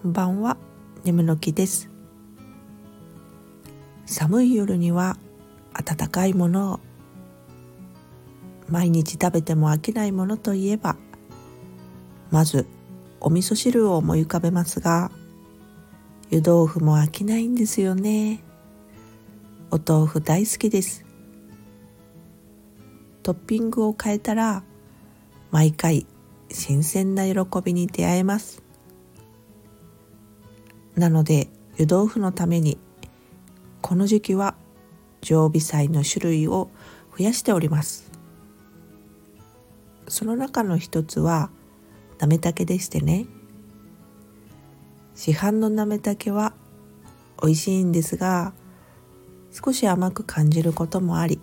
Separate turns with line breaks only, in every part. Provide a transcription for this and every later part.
こんばんは。眠の木です。寒い夜には温かいものを。毎日食べても飽きないものといえば。まずお味噌汁を思い浮かべますが。湯豆腐も飽きないんですよね。お豆腐大好きです。トッピングを変えたら毎回新鮮な喜びに出会えます。なので湯豆腐のためにこの時期は常備菜の種類を増やしております。その中の一つはなめたけでしてね。市販のなめたけは美味しいんですが少し甘く感じることもあり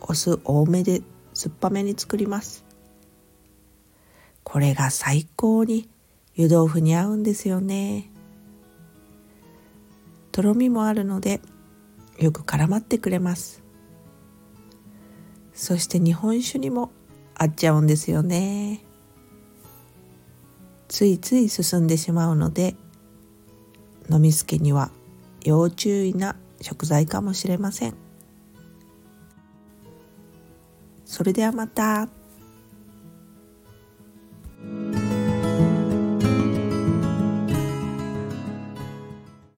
お酢多めで酸っぱめに作ります。これが最高に湯豆腐に合うんですよね。とろみもあるのでよく絡まってくれます。そして日本酒にも合っちゃうんですよね。ついつい進んでしまうので飲みすけには要注意な食材かもしれません。それではまた。